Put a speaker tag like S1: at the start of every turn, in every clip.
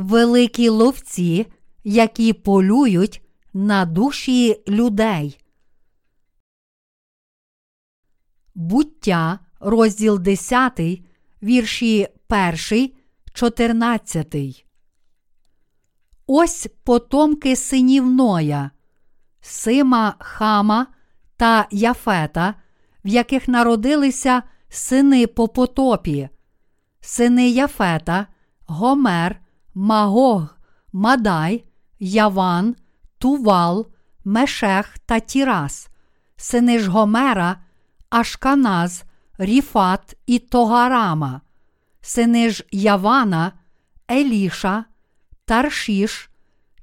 S1: великі ловці, які полюють на душі людей. Буття, розділ 10, вірші 1, 14. Ось потомки синів Ноя, Сима, Хама та Яфета, в яких народилися сини по потопі, сини Яфета, Гомер, Магог, Мадай, Яван, Тувал, Мешех та Тірас, сини ж Гомера, Ашканаз, Ріфат і Тогарама, сини ж Явана, Еліша, Таршіш,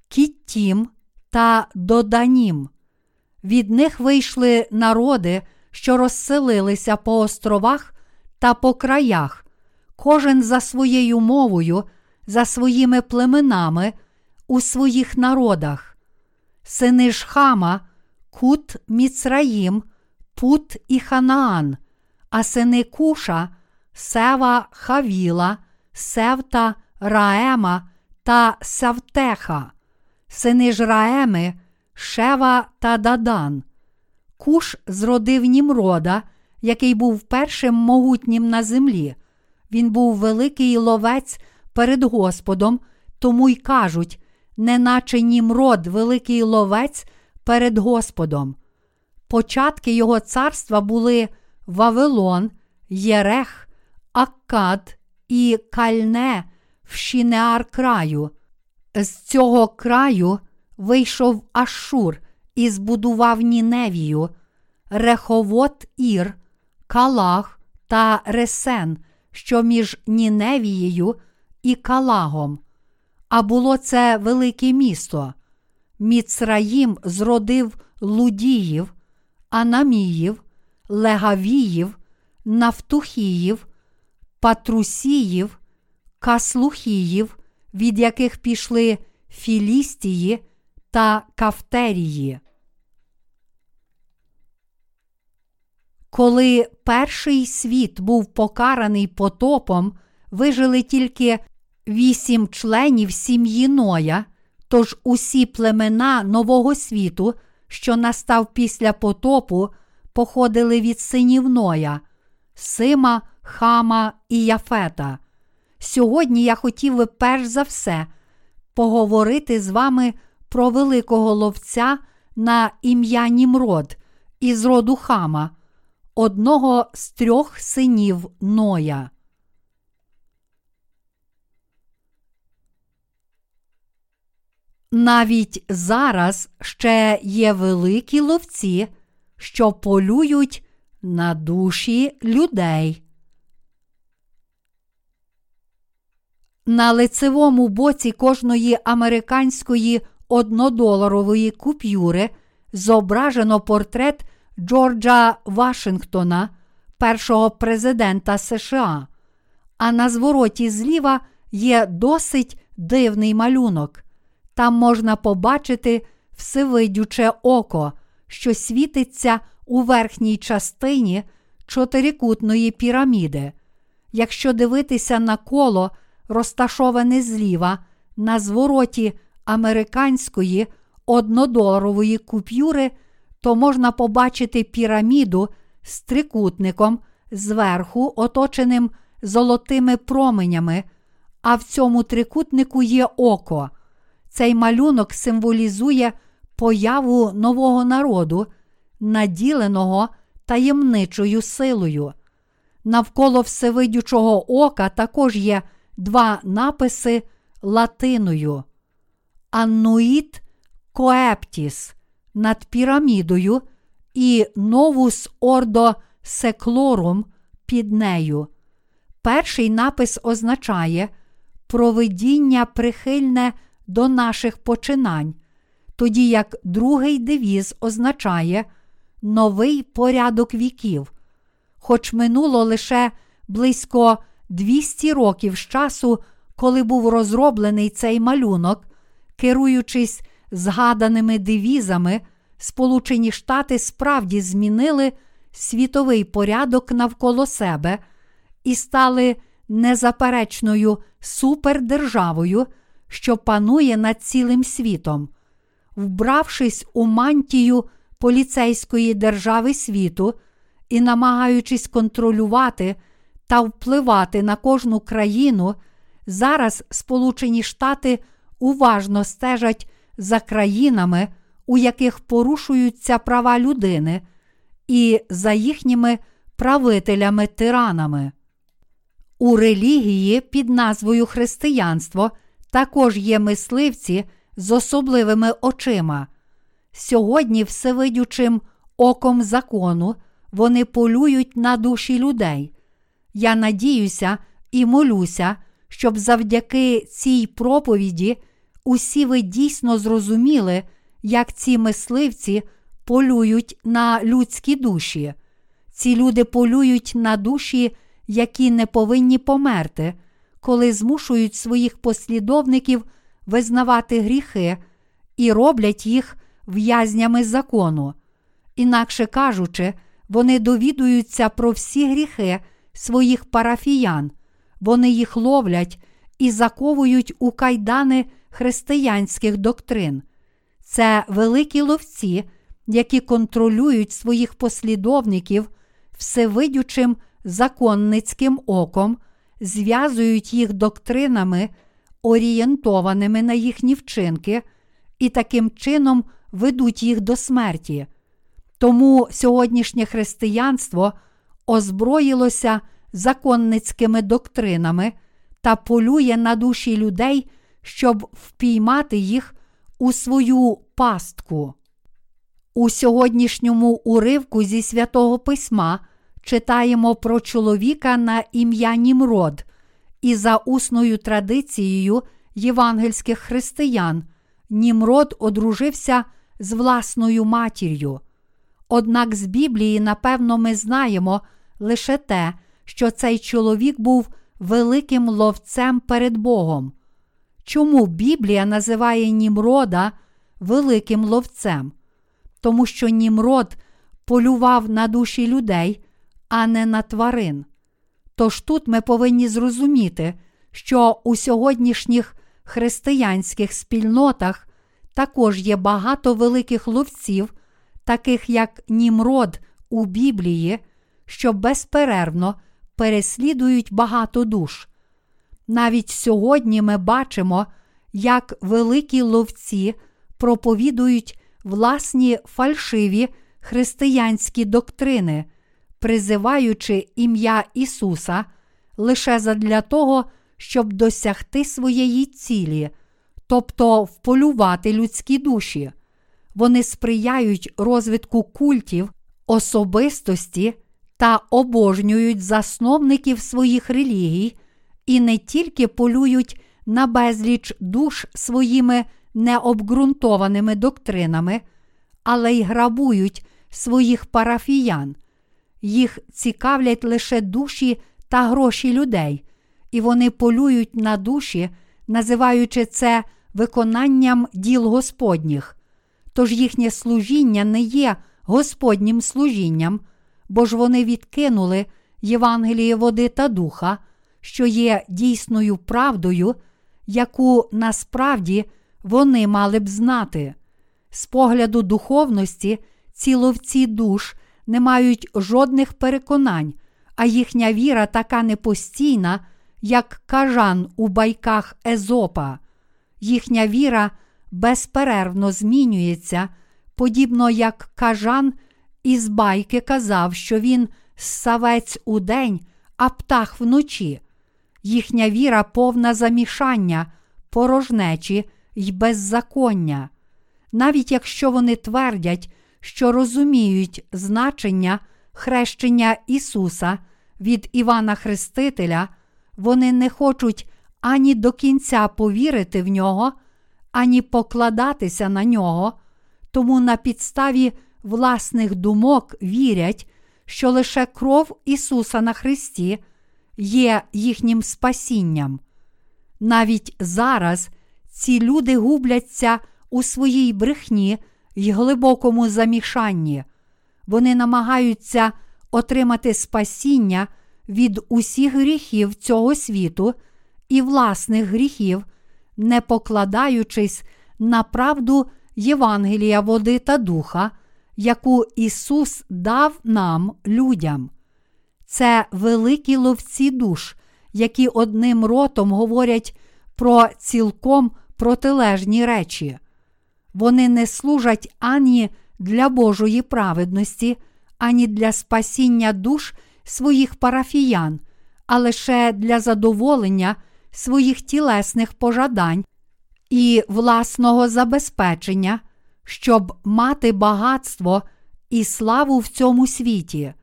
S1: Кіттім та Доданім. Від них вийшли народи, що розселилися по островах та по краях, кожен за своєю мовою, за своїми племенами у своїх народах. Сини ж Хама, Кут Міцраїм, Пут і Ханаан, а сини Куша, Сева Хавіла, Севта, Раема та Савтеха, сини ж Раеми, Шева та Дадан. Куш зродив Німрода, який був першим могутнім на землі. Він був великий ловець перед Господом, тому й кажуть, неначе Німрод, великий ловець перед Господом. Початки його царства були Вавилон, Єрех, Аккад і Кальне в Шінеар краю. З цього краю вийшов Ашур і збудував Ніневію, Реховот Ір, Калах та Ресен, що між Ніневією і Калагом. А було це велике місто. Міцраїм зродив Лудіїв, Анаміїв, Легавіїв, Нафтухіїв, Патрусіїв, Каслухіїв, від яких пішли Філістії та Кавтерії. Коли перший світ був покараний потопом, вижили тільки вісім членів сім'ї Ноя, тож усі племена Нового світу, що настав після потопу, походили від синів Ноя, Сима, Хама і Яфета. Сьогодні я хотів би перш за все поговорити з вами про великого ловця на ім'я Німрод із роду Хама, одного з трьох синів Ноя. Навіть зараз ще є великі ловці, що полюють на душі людей. На лицевому боці кожної американської однодоларової купюри зображено портрет Джорджа Вашингтона, першого президента США. А на звороті зліва є досить дивний малюнок. Там можна побачити всевидюче око, що світиться у верхній частині чотирикутної піраміди. Якщо дивитися на коло, розташоване зліва, на звороті американської однодоларової купюри, то можна побачити піраміду з трикутником зверху, оточеним золотими променями, а в цьому трикутнику є око. Цей малюнок символізує появу нового народу, наділеного таємничою силою. Навколо Всевидючого ока також є два написи латиною. Аннуїт Коептіс над пірамідою і Новус Ордо Секлорум під нею. Перший напис означає провидіння прихильне до наших починань, тоді як другий девіз означає новий порядок віків. Хоч минуло лише близько 200 років з часу, коли був розроблений цей малюнок, керуючись згаданими девізами, Сполучені Штати справді змінили світовий порядок навколо себе і стали незаперечною супердержавою, що панує над цілим світом. Вбравшись у мантію поліцейської держави світу і намагаючись контролювати та впливати на кожну країну, зараз Сполучені Штати уважно стежать за країнами, у яких порушуються права людини, і за їхніми правителями-тиранами. У релігії під назвою Християнство також є мисливці з особливими очима. Сьогодні, всевидючим оком закону, вони полюють на душі людей. Я надіюся і молюся, щоб завдяки цій проповіді усі ви дійсно зрозуміли, як ці мисливці полюють на людські душі. Ці люди полюють на душі, які не повинні померти, коли змушують своїх послідовників визнавати гріхи і роблять їх в'язнями закону. Інакше кажучи, вони довідуються про всі гріхи своїх парафіян, вони їх ловлять і заковують у кайдани християнських доктрин. Це великі ловці, які контролюють своїх послідовників всевидючим законницьким оком, зв'язують їх доктринами, орієнтованими на їхні вчинки, і таким чином ведуть їх до смерті. Тому сьогоднішнє християнство озброїлося законницькими доктринами та полює на душі людей, щоб впіймати їх у свою пастку. У сьогоднішньому уривку зі святого письма читаємо про чоловіка на ім'я Німрод, і за усною традицією євангельських християн Німрод одружився з власною матір'ю. Однак з Біблії, напевно, ми знаємо лише те, що цей чоловік був великим ловцем перед Богом. Чому Біблія називає Німрода великим ловцем? Тому що Німрод полював на душі людей, а не на тварин. Тож тут ми повинні зрозуміти, що у сьогоднішніх християнських спільнотах також є багато великих ловців, таких як Німрод у Біблії, що безперервно переслідують багато душ. Навіть сьогодні ми бачимо, як великі ловці проповідують власні фальшиві християнські доктрини, призиваючи ім'я Ісуса лише задля того, щоб досягти своєї цілі, тобто вполювати людські душі. Вони сприяють розвитку культів, особистості та обожнюють засновників своїх релігій і не тільки полюють на безліч душ своїми необґрунтованими доктринами, але й грабують своїх парафіян. Їх цікавлять лише душі та гроші людей, і вони полюють на душі, називаючи це виконанням діл Господніх. Тож їхнє служіння не є Господнім служінням, бо ж вони відкинули Євангеліє води та духа, що є дійсною правдою, яку насправді вони мали б знати. З погляду духовності ці ловці душ не мають жодних переконань, а їхня віра така непостійна, як кажан у байках Езопа. Їхня віра безперервно змінюється, подібно як кажан із байки казав, що він ссавець у день, а птах вночі. Їхня віра повна замішання, порожнечі й беззаконня. Навіть якщо вони твердять, що розуміють значення хрещення Ісуса від Івана Хрестителя, вони не хочуть ані до кінця повірити в нього, ані покладатися на нього, тому на підставі власних думок вірять, що лише кров Ісуса на Христі є їхнім спасінням. Навіть зараз ці люди губляться у своїй брехні й глибокому замішанні. Вони намагаються отримати спасіння від усіх гріхів цього світу і власних гріхів, не покладаючись на правду Євангелія води та духа, яку Ісус дав нам людям. Це великі ловці душ, які одним ротом говорять про цілком протилежні речі. Вони не служать ані для Божої праведності, ані для спасіння душ своїх парафіян, а лише для задоволення своїх тілесних пожадань і власного забезпечення, щоб мати багатство і славу в цьому світі.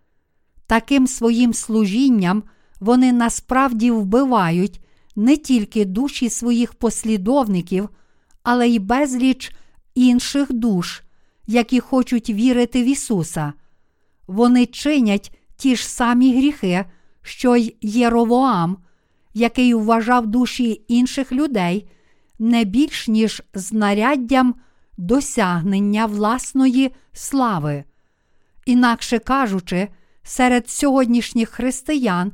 S1: Таким своїм служінням вони насправді вбивають не тільки душі своїх послідовників, але й безліч інших душ, які хочуть вірити в Ісуса. Вони чинять ті ж самі гріхи, що й Єровоам, який вважав душі інших людей не більш ніж знаряддям досягнення власної слави. Інакше кажучи, серед сьогоднішніх християн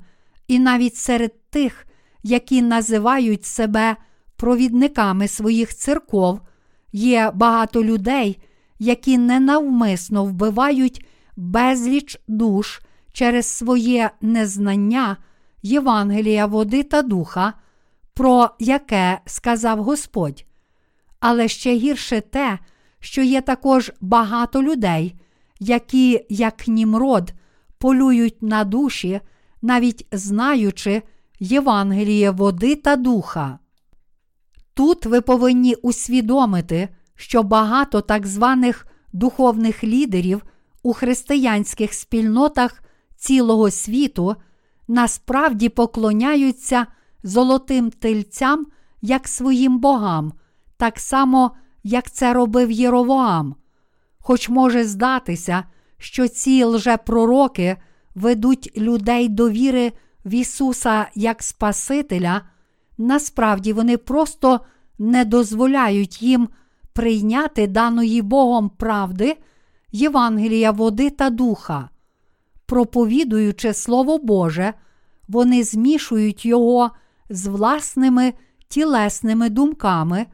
S1: і навіть серед тих, які називають себе провідниками своїх церков, є багато людей, які ненавмисно вбивають безліч душ через своє незнання Євангелія води та духа, про яке сказав Господь. Але ще гірше те, що є також багато людей, які, як німрод, полюють на душі, навіть знаючи Євангеліє води та духа. Тут ви повинні усвідомити, що багато так званих духовних лідерів у християнських спільнотах цілого світу насправді поклоняються золотим тельцям як своїм богам, так само, як це робив Єровоам. Хоч може здатися, що ці лжепророки ведуть людей до віри в Ісуса як Спасителя, насправді вони просто не дозволяють їм прийняти даної Богом правди, Євангелія води та духа. Проповідуючи Слово Боже, вони змішують його з власними тілесними думками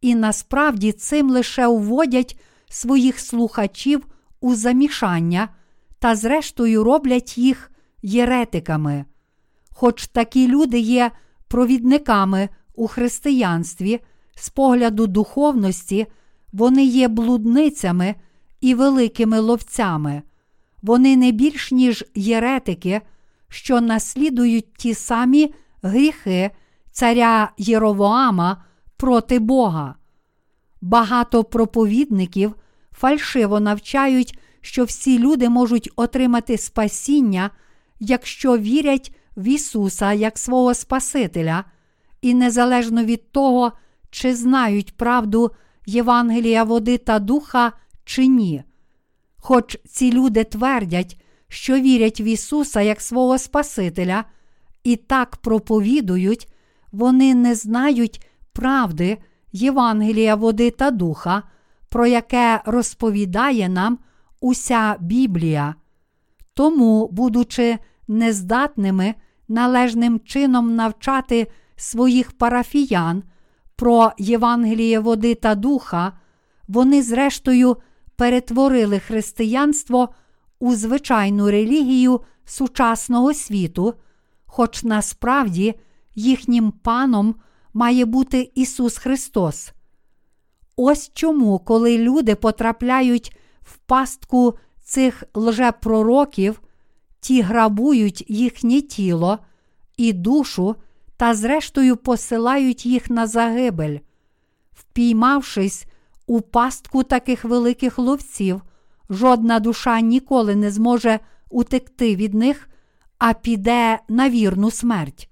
S1: і насправді цим лише вводять своїх слухачів у замішання та, зрештою, роблять їх єретиками. Хоч такі люди є провідниками у християнстві, з погляду духовності, вони є блудницями і великими ловцями. Вони не більш ніж єретики, що наслідують ті самі гріхи царя Єровоама проти Бога. Багато проповідників фальшиво навчають, що всі люди можуть отримати спасіння, якщо вірять в Ісуса як свого Спасителя, і незалежно від того, чи знають правду Євангелія води та духа, чи ні. Хоч ці люди твердять, що вірять в Ісуса як свого Спасителя, і так проповідують, вони не знають правди Євангелія води та духа, про яке розповідає нам уся Біблія. Тому, будучи нездатними належним чином навчати своїх парафіян про Євангеліє води та духа, вони, зрештою, перетворили християнство у звичайну релігію сучасного світу, хоч насправді їхнім паном має бути Ісус Христос. Ось чому, коли люди потрапляють в пастку цих лжепророків, ті грабують їхнє тіло і душу та, зрештою, посилають їх на загибель, впіймавшись у пастку таких великих ловців, жодна душа ніколи не зможе утекти від них, а піде на вірну смерть.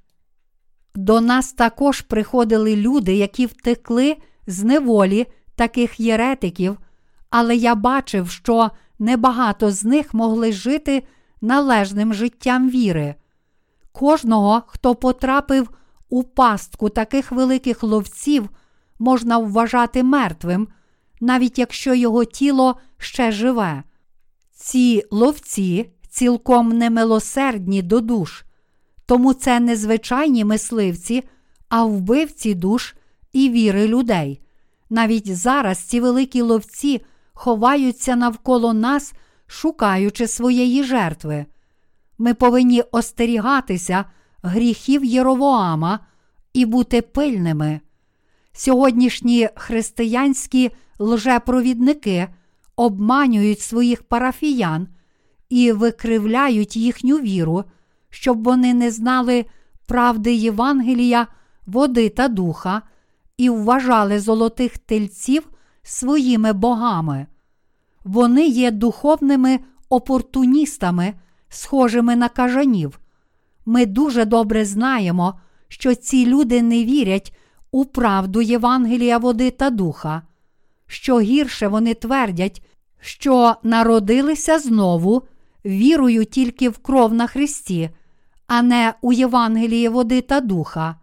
S1: До нас також приходили люди, які втекли з неволі таких єретиків, але я бачив, що небагато з них могли жити належним життям віри. Кожного, хто потрапив у пастку таких великих ловців, можна вважати мертвим, навіть якщо його тіло ще живе. Ці ловці цілком немилосердні до душ, тому це не звичайні мисливці, а вбивці душ і віри людей. Навіть зараз ці великі ловці ховаються навколо нас, шукаючи своєї жертви. Ми повинні остерігатися гріхів Єровоама і бути пильними. Сьогоднішні християнські лжепровідники обманюють своїх парафіян і викривляють їхню віру, щоб вони не знали правди Євангелія, води та духа і вважали золотих тельців своїми богами. Вони є духовними опортуністами, схожими на кажанів. Ми дуже добре знаємо, що ці люди не вірять у правду Євангелія води та духа. Що гірше вони твердять, що народилися знову, вірою тільки в кров на Христі, а не у Євангелії води та духа.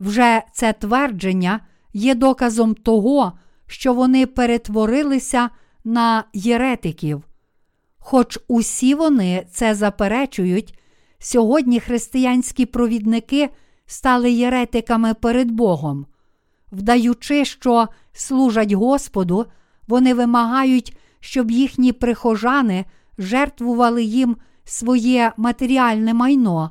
S1: Вже це твердження є доказом того, що вони перетворилися на єретиків. Хоч усі вони це заперечують, сьогодні християнські провідники стали єретиками перед Богом. Вдаючи, що служать Господу, вони вимагають, щоб їхні прихожани жертвували їм своє матеріальне майно,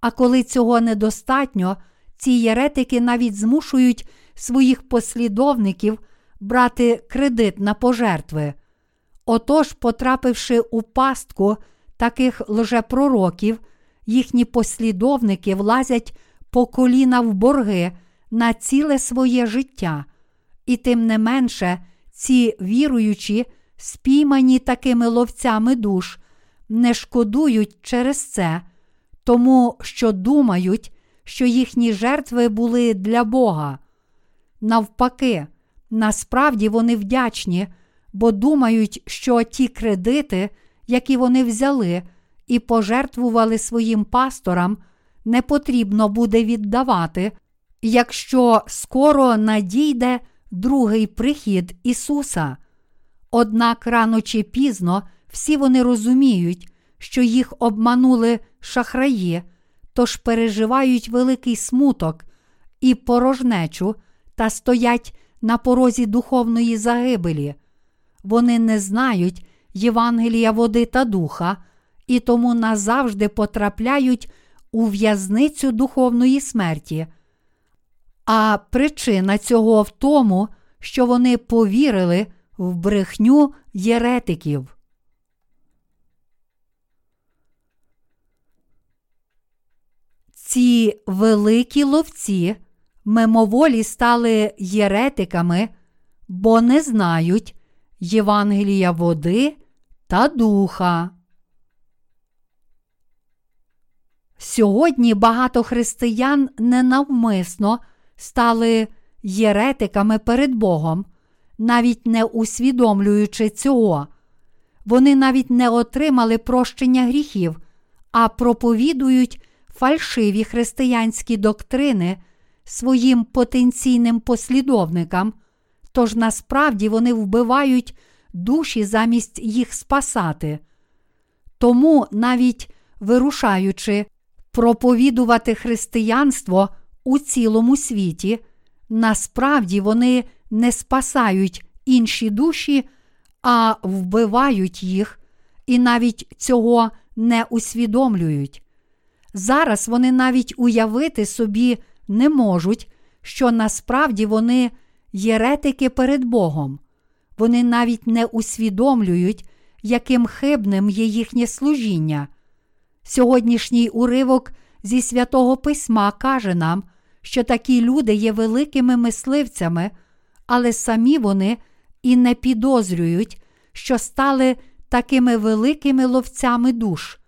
S1: а коли цього недостатньо, ці єретики навіть змушують своїх послідовників брати кредит на пожертви. Отож, потрапивши у пастку таких лжепророків, їхні послідовники влазять по коліна в борги на ціле своє життя, і тим не менше ці віруючі, спіймані такими ловцями душ, не шкодують через це, тому що думають, що їхні жертви були для Бога. Навпаки, насправді вони вдячні, бо думають, що ті кредити, які вони взяли і пожертвували своїм пасторам, не потрібно буде віддавати, якщо скоро надійде другий прихід Ісуса. Однак рано чи пізно всі вони розуміють, що їх обманули шахраї, тож переживають великий смуток і порожнечу та стоять на порозі духовної загибелі. Вони не знають Євангелія води та духа, і тому назавжди потрапляють у в'язницю духовної смерті. А причина цього в тому, що вони повірили в брехню єретиків. Ці великі ловці мимоволі стали єретиками, бо не знають Євангелія води та духа. Сьогодні багато християн ненавмисно стали єретиками перед Богом, навіть не усвідомлюючи цього. Вони навіть не отримали прощення гріхів, а проповідують фальшиві християнські доктрини своїм потенційним послідовникам, тож насправді вони вбивають душі замість їх спасати. Тому, навіть вирушаючи проповідувати християнство у цілому світі, насправді вони не спасають інші душі, а вбивають їх і навіть цього не усвідомлюють. Зараз вони навіть уявити собі не можуть, що насправді вони єретики перед Богом. Вони навіть не усвідомлюють, яким хибним є їхнє служіння. Сьогоднішній уривок зі святого Письма каже нам, що такі люди є великими мисливцями, але самі вони і не підозрюють, що стали такими великими ловцями душ.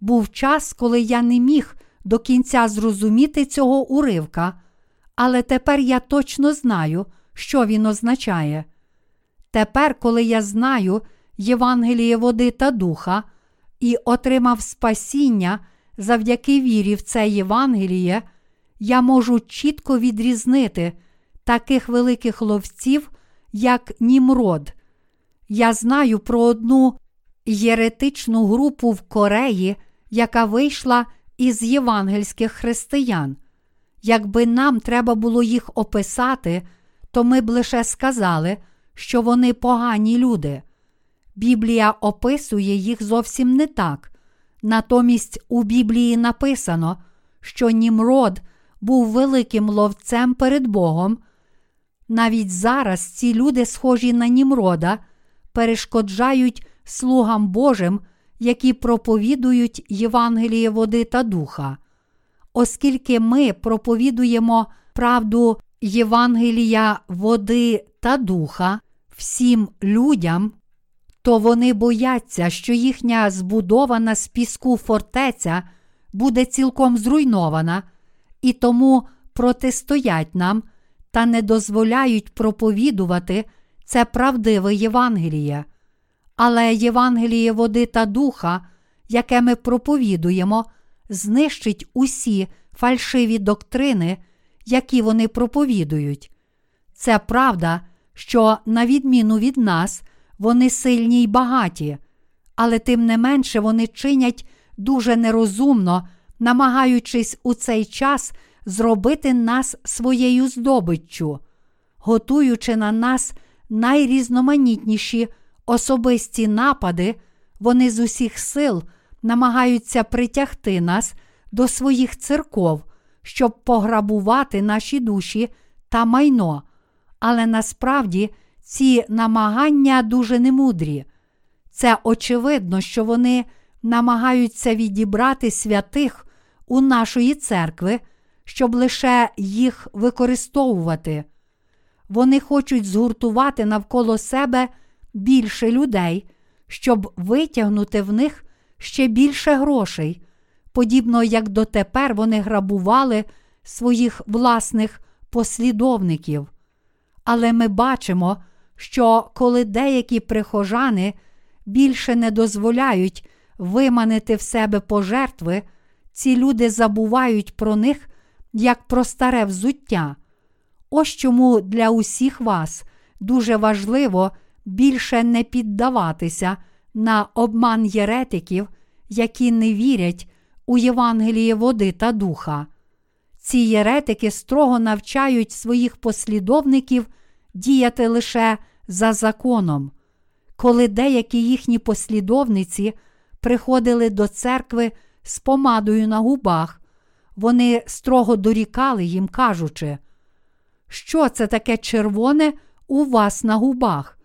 S1: Був час, коли я не міг до кінця зрозуміти цього уривка, але тепер я точно знаю, що він означає. Тепер, коли я знаю Євангеліє води та духа і отримав спасіння завдяки вірі в це Євангеліє, я можу чітко відрізнити таких великих ловців, як Німрод. Я знаю про одну єретичну групу в Кореї, яка вийшла із євангельських християн. Якби нам треба було їх описати, то ми б лише сказали, що вони погані люди. Біблія описує їх зовсім не так. Натомість у Біблії написано, що Німрод був великим ловцем перед Богом. Навіть зараз ці люди, схожі на Німрода, перешкоджають слугам Божим, які проповідують Євангеліє води та духа. Оскільки ми проповідуємо правду Євангелія води та духа всім людям, то вони бояться, що їхня збудована з піску фортеця буде цілком зруйнована, і тому протистоять нам та не дозволяють проповідувати це правдиве Євангеліє. Але Євангеліє води та духа, яке ми проповідуємо, знищить усі фальшиві доктрини, які вони проповідують. Це правда, що, на відміну від нас, вони сильні й багаті, але тим не менше вони чинять дуже нерозумно, намагаючись у цей час зробити нас своєю здобиччю, готуючи на нас найрізноманітніші особисті напади, вони з усіх сил намагаються притягти нас до своїх церков, щоб пограбувати наші душі та майно. Але насправді ці намагання дуже немудрі. Це очевидно, що вони намагаються відібрати святих у нашої церкви, щоб лише їх використовувати. Вони хочуть згуртувати навколо себе більше людей, щоб витягнути в них ще більше грошей, подібно як дотепер вони грабували своїх власних послідовників. Але ми бачимо, що коли деякі прихожани більше не дозволяють виманити в себе пожертви, ці люди забувають про них як про старе взуття. Ось чому для усіх вас дуже важливо більше не піддаватися на обман єретиків, які не вірять у Євангеліє води та духа. Ці єретики строго навчають своїх послідовників діяти лише за законом. Коли деякі їхні послідовниці приходили до церкви з помадою на губах, вони строго дорікали їм, кажучи, що це таке червоне у вас на губах?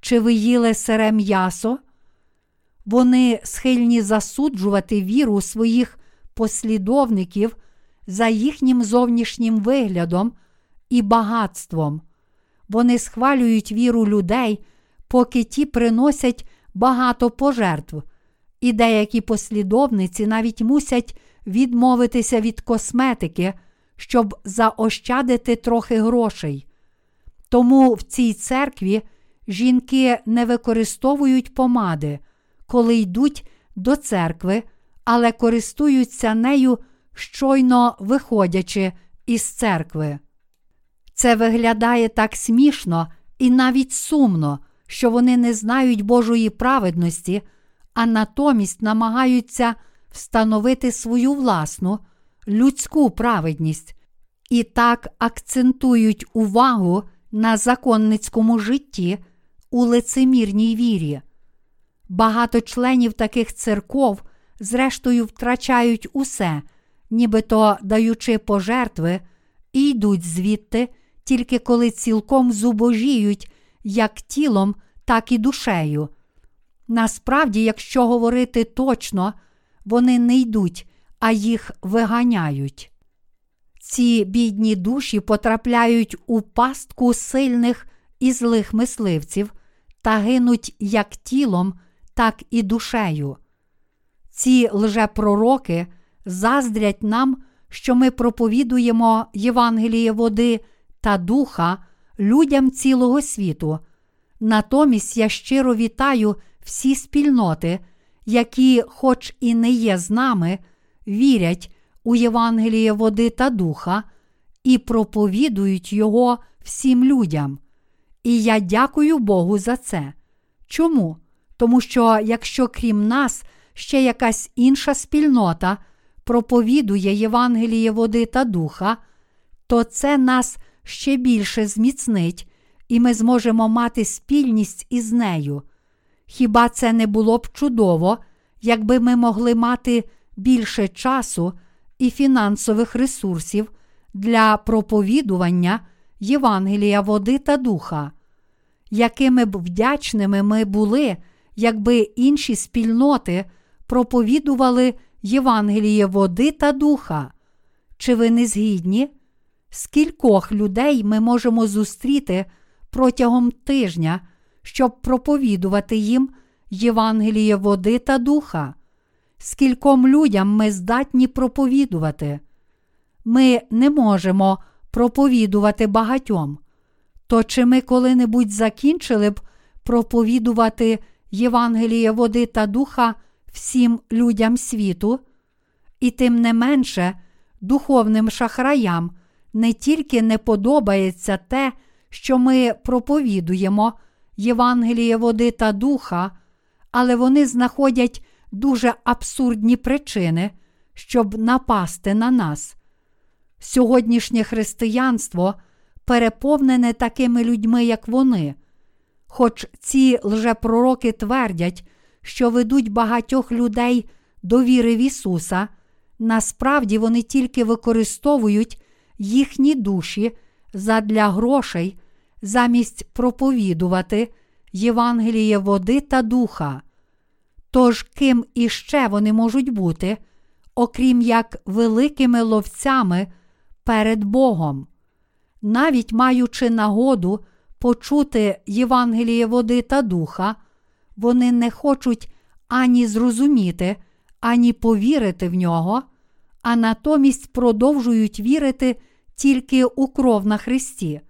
S1: Чи ви їли сире м'ясо? Вони схильні засуджувати віру своїх послідовників за їхнім зовнішнім виглядом і багатством. Вони схвалюють віру людей, поки ті приносять багато пожертв, і деякі послідовниці навіть мусять відмовитися від косметики, щоб заощадити трохи грошей. Тому в цій церкві жінки не використовують помади, коли йдуть до церкви, але користуються нею, щойно виходячи із церкви. Це виглядає так смішно і навіть сумно, що вони не знають Божої праведності, а натомість намагаються встановити свою власну людську праведність і так акцентують увагу на законницькому житті у лицемірній вірі. Багато членів таких церков, зрештою, втрачають усе, нібито даючи пожертви, і йдуть звідти, тільки коли цілком зубожіють як тілом, так і душею. Насправді, якщо говорити точно, вони не йдуть, а їх виганяють. Ці бідні душі потрапляють у пастку сильних і злих мисливців та гинуть як тілом, так і душею. Ці лжепророки заздрять нам, що ми проповідуємо Євангеліє води та духа людям цілого світу. Натомість я щиро вітаю всі спільноти, які, хоч і не є з нами, вірять у Євангеліє води та духа і проповідують його всім людям. І я дякую Богу за це. Чому? Тому що якщо крім нас ще якась інша спільнота проповідує Євангеліє води та духа, то це нас ще більше зміцнить, і ми зможемо мати спільність із нею. Хіба це не було б чудово, якби ми могли мати більше часу і фінансових ресурсів для проповідування Євангелія води та духа? Якими б вдячними ми були, якби інші спільноти проповідували Євангеліє води та духа? Чи ви не згідні? Скількох людей ми можемо зустріти протягом тижня, щоб проповідувати їм Євангеліє води та духа? Скільком людям ми здатні проповідувати? Ми не можемо проповідувати багатьом. То чи ми коли-небудь закінчили б проповідувати Євангеліє води та духа всім людям світу? І тим не менше, духовним шахраям не тільки не подобається те, що ми проповідуємо Євангеліє води та духа, але вони знаходять дуже абсурдні причини, щоб напасти на нас. Сьогоднішнє християнство переповнене такими людьми, як вони. Хоч ці лжепророки твердять, що ведуть багатьох людей до віри в Ісуса, насправді вони тільки використовують їхні душі задля грошей, замість проповідувати Євангеліє води та духа. Тож ким іще вони можуть бути, окрім як великими ловцями перед Богом? Навіть маючи нагоду почути Євангеліє води та духа, вони не хочуть ані зрозуміти, ані повірити в нього, а натомість продовжують вірити тільки у кров на Христі.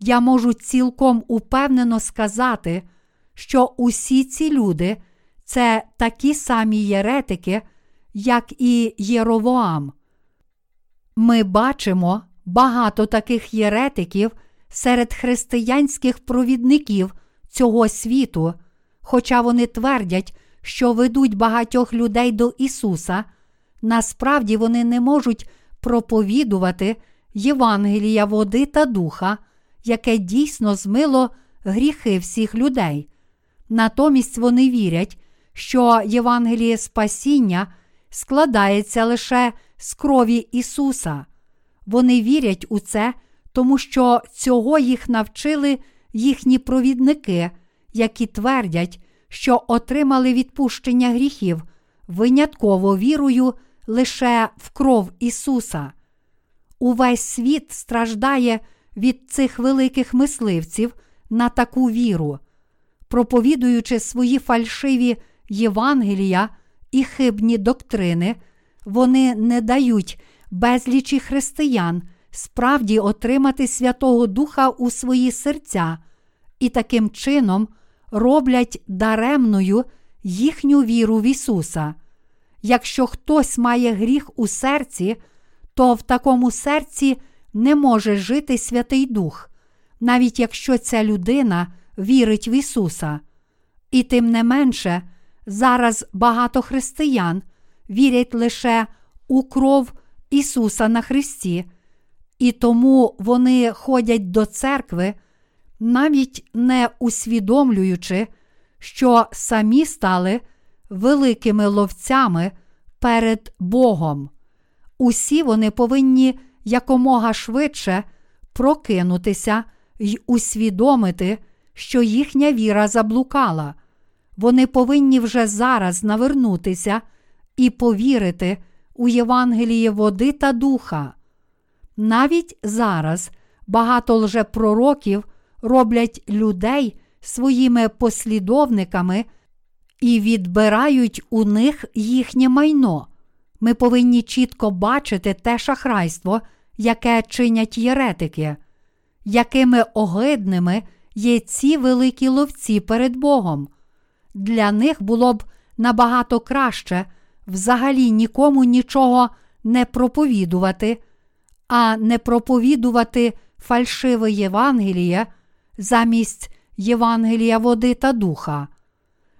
S1: Я можу цілком упевнено сказати, що усі ці люди це такі самі єретики, як і Єровоам. Ми бачимо багато таких єретиків серед християнських провідників цього світу, хоча вони твердять, що ведуть багатьох людей до Ісуса, насправді вони не можуть проповідувати Євангелія води та духа, яке дійсно змило гріхи всіх людей. Натомість вони вірять, що Євангеліє спасіння складається лише з крові Ісуса. Вони вірять у це, тому що цього їх навчили їхні провідники, які твердять, що отримали відпущення гріхів винятково вірою лише в кров Ісуса. Увесь світ страждає від цих великих мисливців на таку віру, проповідуючи свої фальшиві Євангелія і хибні доктрини, вони не дають безлічі християн справді отримати Святого Духа у свої серця і таким чином роблять даремною їхню віру в Ісуса. Якщо хтось має гріх у серці, то в такому серці не може жити Святий Дух, навіть якщо ця людина вірить в Ісуса. І тим не менше, зараз багато християн вірять лише у кров Ісуса на Христі, і тому вони ходять до церкви, навіть не усвідомлюючи, що самі стали великими ловцями перед Богом. Усі вони повинні якомога швидше прокинутися й усвідомити, що їхня віра заблукала. Вони повинні вже зараз навернутися і повірити у Євангеліє води та духа. Навіть зараз багато лжепророків роблять людей своїми послідовниками і відбирають у них їхнє майно. Ми повинні чітко бачити те шахрайство, яке чинять єретики, якими огидними є ці великі ловці перед Богом. Для них було б набагато краще взагалі нікому нічого не проповідувати, а не проповідувати фальшиве Євангеліє замість Євангелія води та духа.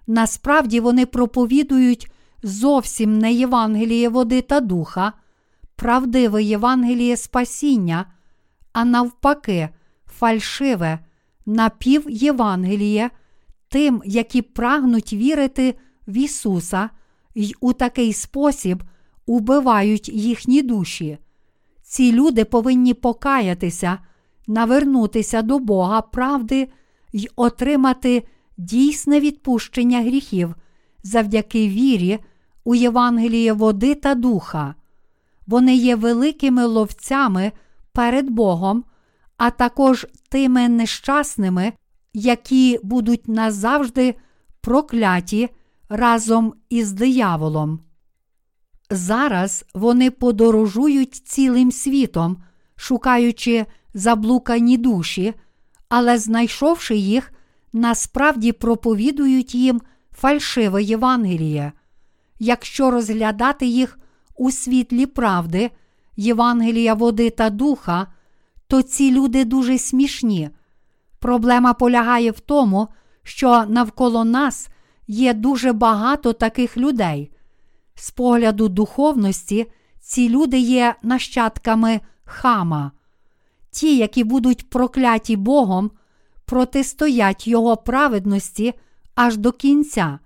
S1: Насправді вони проповідують зовсім не Євангеліє води та духа, правдиве Євангеліє спасіння, а навпаки, фальшиве напівєвангеліє тим, які прагнуть вірити в Ісуса й у такий спосіб убивають їхні душі. Ці люди повинні покаятися, навернутися до Бога правди й отримати дійсне відпущення гріхів завдяки вірі у Євангеліє води та духа. Вони є великими ловцями перед Богом, а також тими нещасними, які будуть назавжди прокляті разом із дияволом. Зараз вони подорожують цілим світом, шукаючи заблукані душі, але, знайшовши їх, насправді проповідують їм фальшиве Євангеліє. Якщо розглядати їх у світлі правди, Євангелія води та духа, то ці люди дуже смішні. Проблема полягає в тому, що навколо нас є дуже багато таких людей. З погляду духовності, ці люди є нащадками хама. Ті, які будуть прокляті Богом, протистоять Його праведності аж до кінця.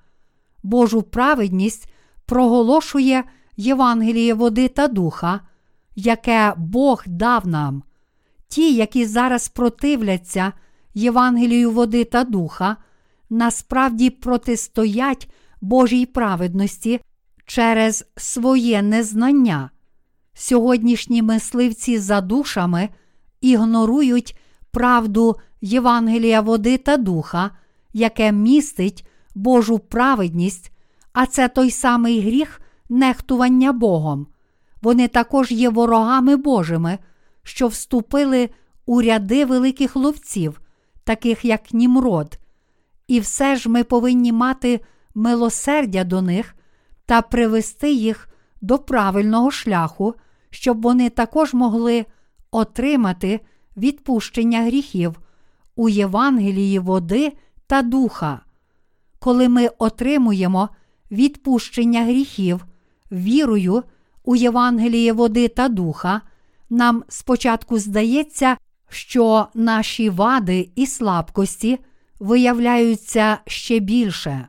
S1: Божу праведність проголошує Євангеліє води та духа, яке Бог дав нам. Ті, які зараз противляться Євангелію води та духа, насправді протистоять Божій праведності через своє незнання. Сьогоднішні мисливці за душами ігнорують правду Євангелія води та духа, яке містить Божу праведність, а це той самий гріх нехтування Богом. Вони також є ворогами Божими, що вступили у ряди великих ловців, таких як Німрод. І все ж ми повинні мати милосердя до них та привести їх до правильного шляху, щоб вони також могли отримати відпущення гріхів у Євангелії води та духа. Коли ми отримуємо відпущення гріхів вірою у Євангеліє води та духа, нам спочатку здається, що наші вади і слабкості виявляються ще більше.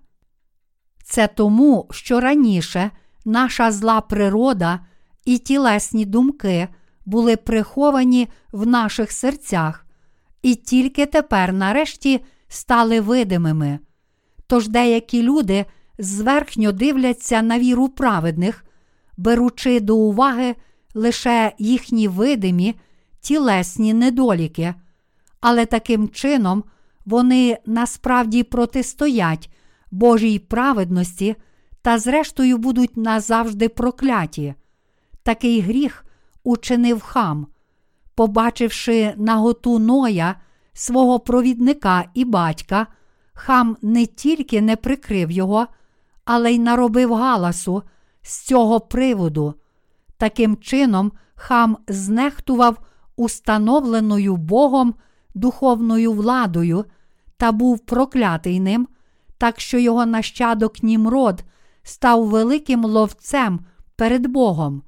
S1: Це тому, що раніше наша зла природа і тілесні думки були приховані в наших серцях, і тільки тепер, нарешті, стали видимими. Тож деякі люди зверхньо дивляться на віру праведних, беручи до уваги лише їхні видимі тілесні недоліки, але таким чином вони насправді протистоять Божій праведності та, зрештою, будуть назавжди прокляті. Такий гріх учинив хам, побачивши наготу Ноя, свого провідника і батька, хам не тільки не прикрив його, але й наробив галасу з цього приводу. Таким чином, хам знехтував установленою Богом духовною владою та був проклятий ним, так що його нащадок Німрод став великим ловцем перед Богом.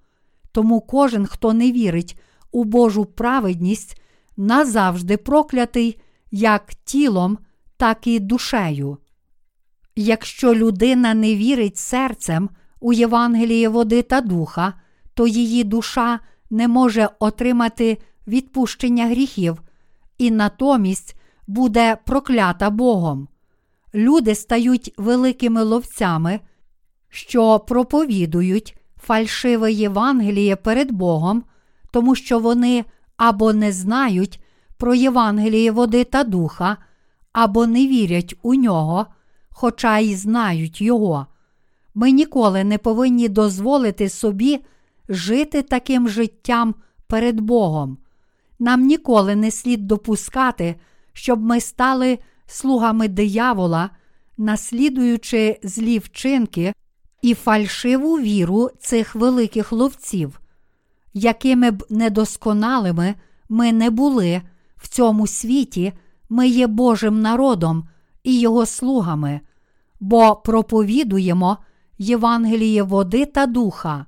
S1: Тому кожен, хто не вірить у Божу праведність, назавжди проклятий як тілом, так і душею. Якщо людина не вірить серцем у Євангеліє води та духа, то її душа не може отримати відпущення гріхів і натомість буде проклята Богом. Люди стають великими ловцями, що проповідують фальшиве Євангеліє перед Богом, тому що вони або не знають про Євангеліє води та духа, або не вірять у нього, хоча й знають Його. Ми ніколи не повинні дозволити собі жити таким життям перед Богом. Нам ніколи не слід допускати, щоб ми стали слугами диявола, наслідуючи злі вчинки і фальшиву віру цих великих ловців, якими б недосконалими ми не були в цьому світі, ми є Божим народом і Його слугами, бо проповідуємо Євангеліє води та духа.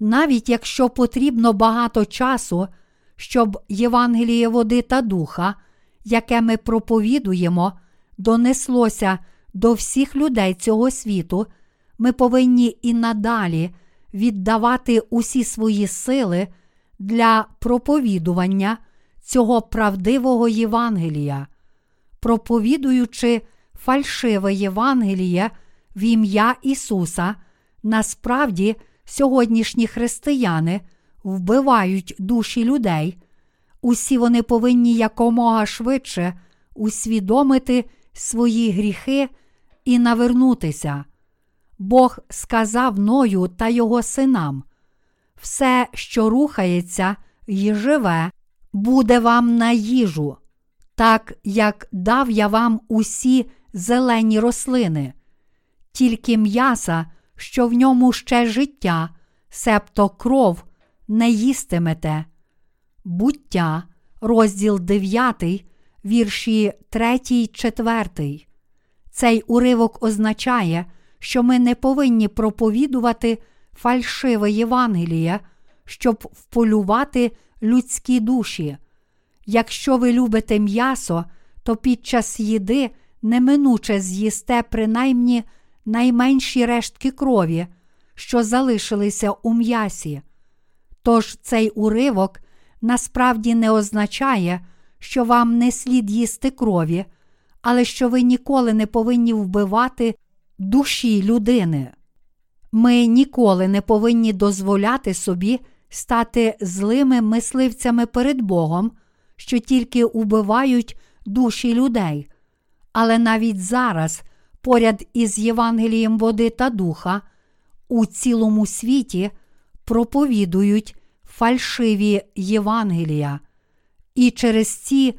S1: Навіть якщо потрібно багато часу, щоб Євангеліє води та духа, яке ми проповідуємо, донеслося до всіх людей цього світу, ми повинні і надалі віддавати усі свої сили для проповідування цього правдивого Євангелія, проповідуючи фальшиве Євангеліє в ім'я Ісуса, насправді сьогоднішні християни вбивають душі людей. Усі вони повинні якомога швидше усвідомити свої гріхи і навернутися. Бог сказав Ною та його синам: все, що рухається і живе, буде вам на їжу, так як дав я вам усі зелені рослини, тільки м'яса, що в ньому ще життя, септо кров, не їстимете. Буття, розділ 9, вірші 3, 4. Цей уривок означає, що ми не повинні проповідувати фальшиве Євангеліє, щоб вполювати людські душі. Якщо ви любите м'ясо, то під час їди неминуче з'їсте принаймні найменші рештки крові, що залишилися у м'ясі. Тож цей уривок насправді не означає, що вам не слід їсти крові, але що ви ніколи не повинні вбивати душі людини. Ми ніколи не повинні дозволяти собі стати злими мисливцями перед Богом, що тільки убивають душі людей. Але навіть зараз, поряд із Євангелієм води та духа, у цілому світі проповідують фальшиві Євангелія, і через ці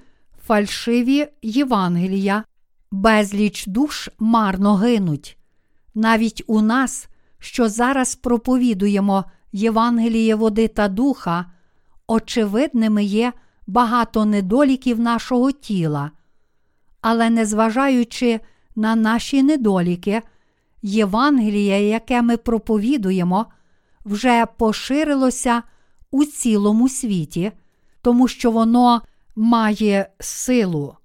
S1: фальшиві Євангелія безліч душ марно гинуть. Навіть у нас, що зараз проповідуємо Євангеліє води та духа, очевидними є багато недоліків нашого тіла. Але незважаючи на наші недоліки, Євангеліє, яке ми проповідуємо, вже поширилося у цілому світі, тому що воно має силу.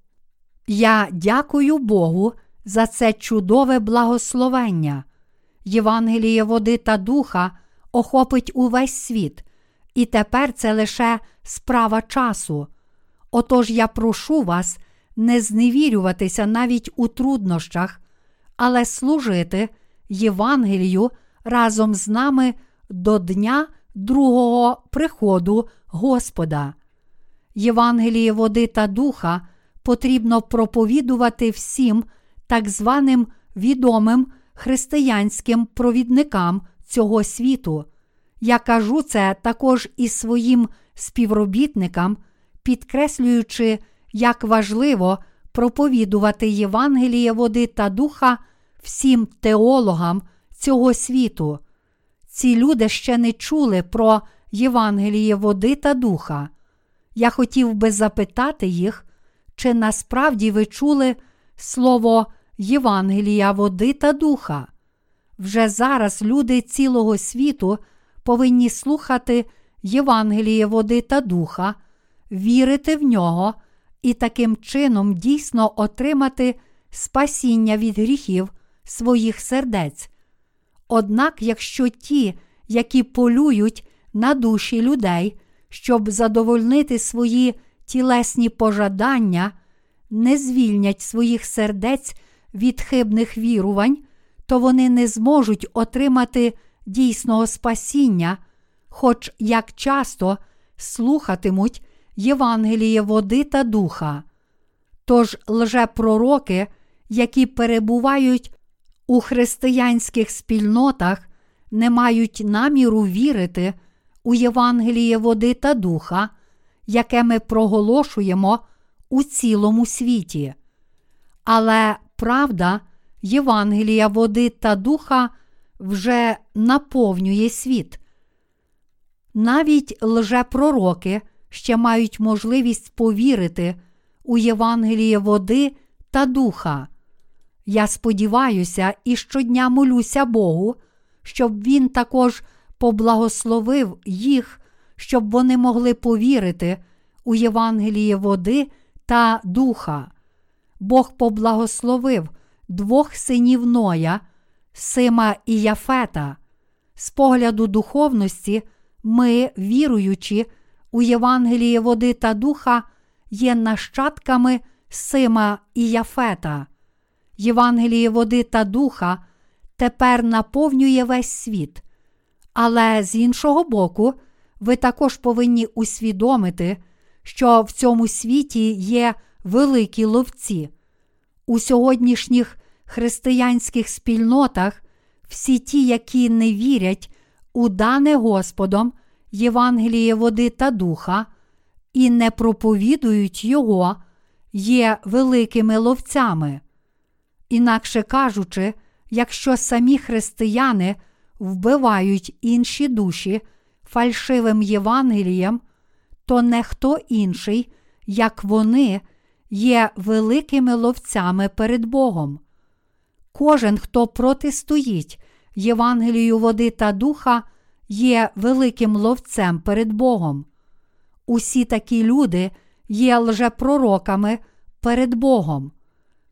S1: Я дякую Богу за це чудове благословення. Євангеліє води та духа охопить увесь світ, і тепер це лише справа часу. Отож я прошу вас не зневірюватися навіть у труднощах, але служити Євангелію разом з нами до дня другого приходу Господа. Євангеліє води та духа потрібно проповідувати всім так званим відомим християнським провідникам цього світу. Я кажу це також і своїм співробітникам, підкреслюючи, як важливо проповідувати Євангеліє води та духа всім теологам цього світу. Ці люди ще не чули про Євангеліє води та духа. Я хотів би запитати їх, чи насправді ви чули слово Євангелія води та духа. Вже зараз люди цілого світу повинні слухати Євангеліє води та духа, вірити в нього і таким чином дійсно отримати спасіння від гріхів своїх сердець. Однак, якщо ті, які полюють на душі людей, щоб задовольнити свої тілесні пожадання, не звільнять своїх сердець від хибних вірувань, то вони не зможуть отримати дійсного спасіння, хоч як часто слухатимуть Євангеліє води та духа. Тож лжепророки, які перебувають у християнських спільнотах, не мають наміру вірити у Євангеліє води та духа, яке ми проголошуємо у цілому світі. Але правда Євангелія води та духа вже наповнює світ. Навіть лжепророки ще мають можливість повірити у Євангеліє води та духа. Я сподіваюся і щодня молюся Богу, щоб Він також поблагословив їх, щоб вони могли повірити у Євангеліє води та духа. Бог поблагословив двох синів Ноя, Сима і Яфета. З погляду духовності, ми, віруючи у Євангеліє води та духа, є нащадками Сима і Яфета. Євангеліє води та духа тепер наповнює весь світ. Але з іншого боку, ви також повинні усвідомити, що в цьому світі є великі ловці. У сьогоднішніх християнських спільнотах всі ті, які не вірять у дане Господом Євангеліє води та духа і не проповідують Його, є великими ловцями. Інакше кажучи, якщо самі християни вбивають інші душі фальшивим Євангелієм, то не хто інший, як вони, є великими ловцями перед Богом. Кожен, хто протистоїть Євангелію води та духа, є великим ловцем перед Богом. Усі такі люди є лжепророками перед Богом.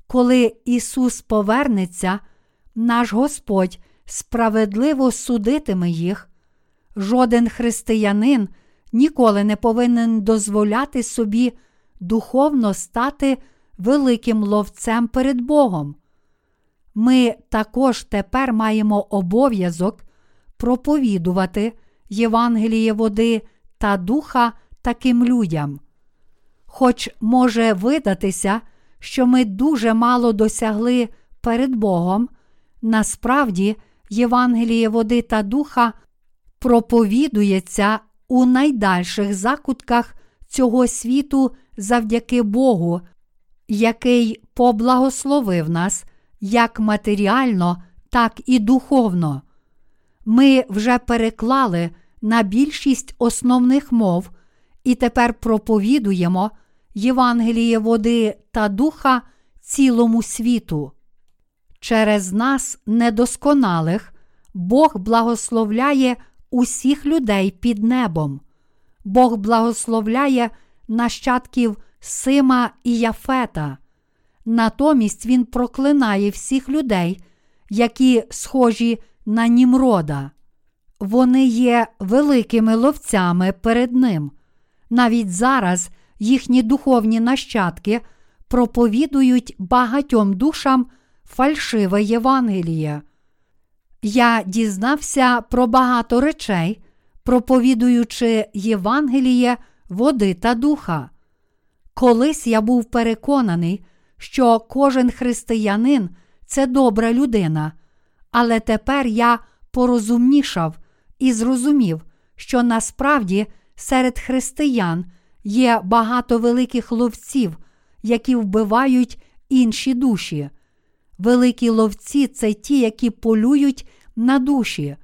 S1: Коли Ісус повернеться, наш Господь справедливо судитиме їх. Жоден християнин ніколи не повинен дозволяти собі духовно стати великим ловцем перед Богом. Ми також тепер маємо обов'язок проповідувати Євангеліє води та духа таким людям. Хоч може видатися, що ми дуже мало досягли перед Богом, насправді Євангеліє води та духа проповідується у найдальших закутках цього світу завдяки Богу, який поблагословив нас як матеріально, так і духовно. Ми вже переклали на більшість основних мов і тепер проповідуємо Євангеліє води та духа цілому світу. Через нас, недосконалих, Бог благословляє усіх людей під небом. Бог благословляє нащадків Сима і Яфета. Натомість Він проклинає всіх людей, які схожі на Німрода. Вони є великими ловцями перед ним. Навіть зараз їхні духовні нащадки проповідують багатьом душам фальшиве Євангеліє. Я дізнався про багато речей, проповідуючи Євангеліє води та духа. Колись я був переконаний, що кожен християнин це добра людина, але тепер я порозумнішав і зрозумів, що насправді серед християн є багато великих ловців, які вбивають інші душі. Великі ловці це ті, які полюють на душі.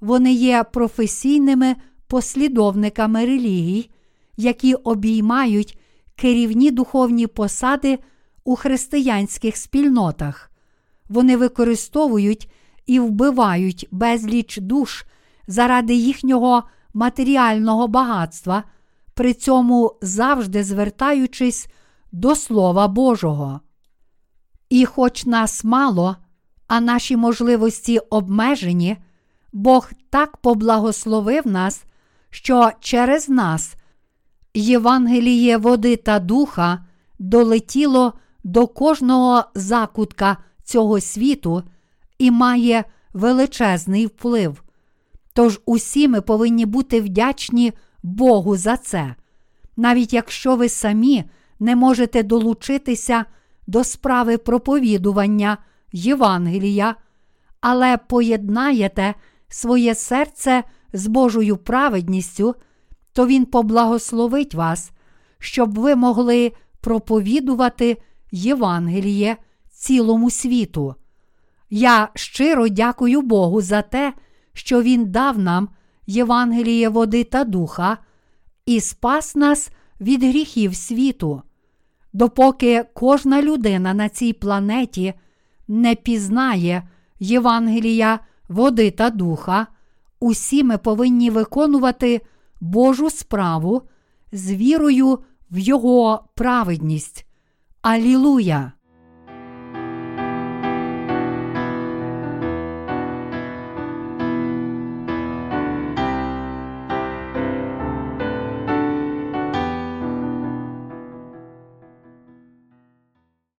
S1: Вони є професійними послідовниками релігій, які обіймають керівні духовні посади у християнських спільнотах. Вони використовують і вбивають безліч душ заради їхнього матеріального багатства, при цьому завжди звертаючись до Слова Божого. І, хоч нас мало, а наші можливості обмежені, Бог так поблагословив нас, що через нас Євангеліє води та духа долетіло до кожного закутка цього світу і має величезний вплив. Тож усі ми повинні бути вдячні Богу за це, навіть якщо ви самі не можете долучитися до справи проповідування Євангелія, але поєднаєте своє серце з Божою праведністю, то Він поблагословить вас, щоб ви могли проповідувати Євангеліє цілому світу. Я щиро дякую Богу за те, що Він дав нам Євангеліє води та духа і спас нас від гріхів світу. Допоки кожна людина на цій планеті не пізнає Євангелія води та духа, усі ми повинні виконувати Божу справу з вірою в Його праведність. Алілуя!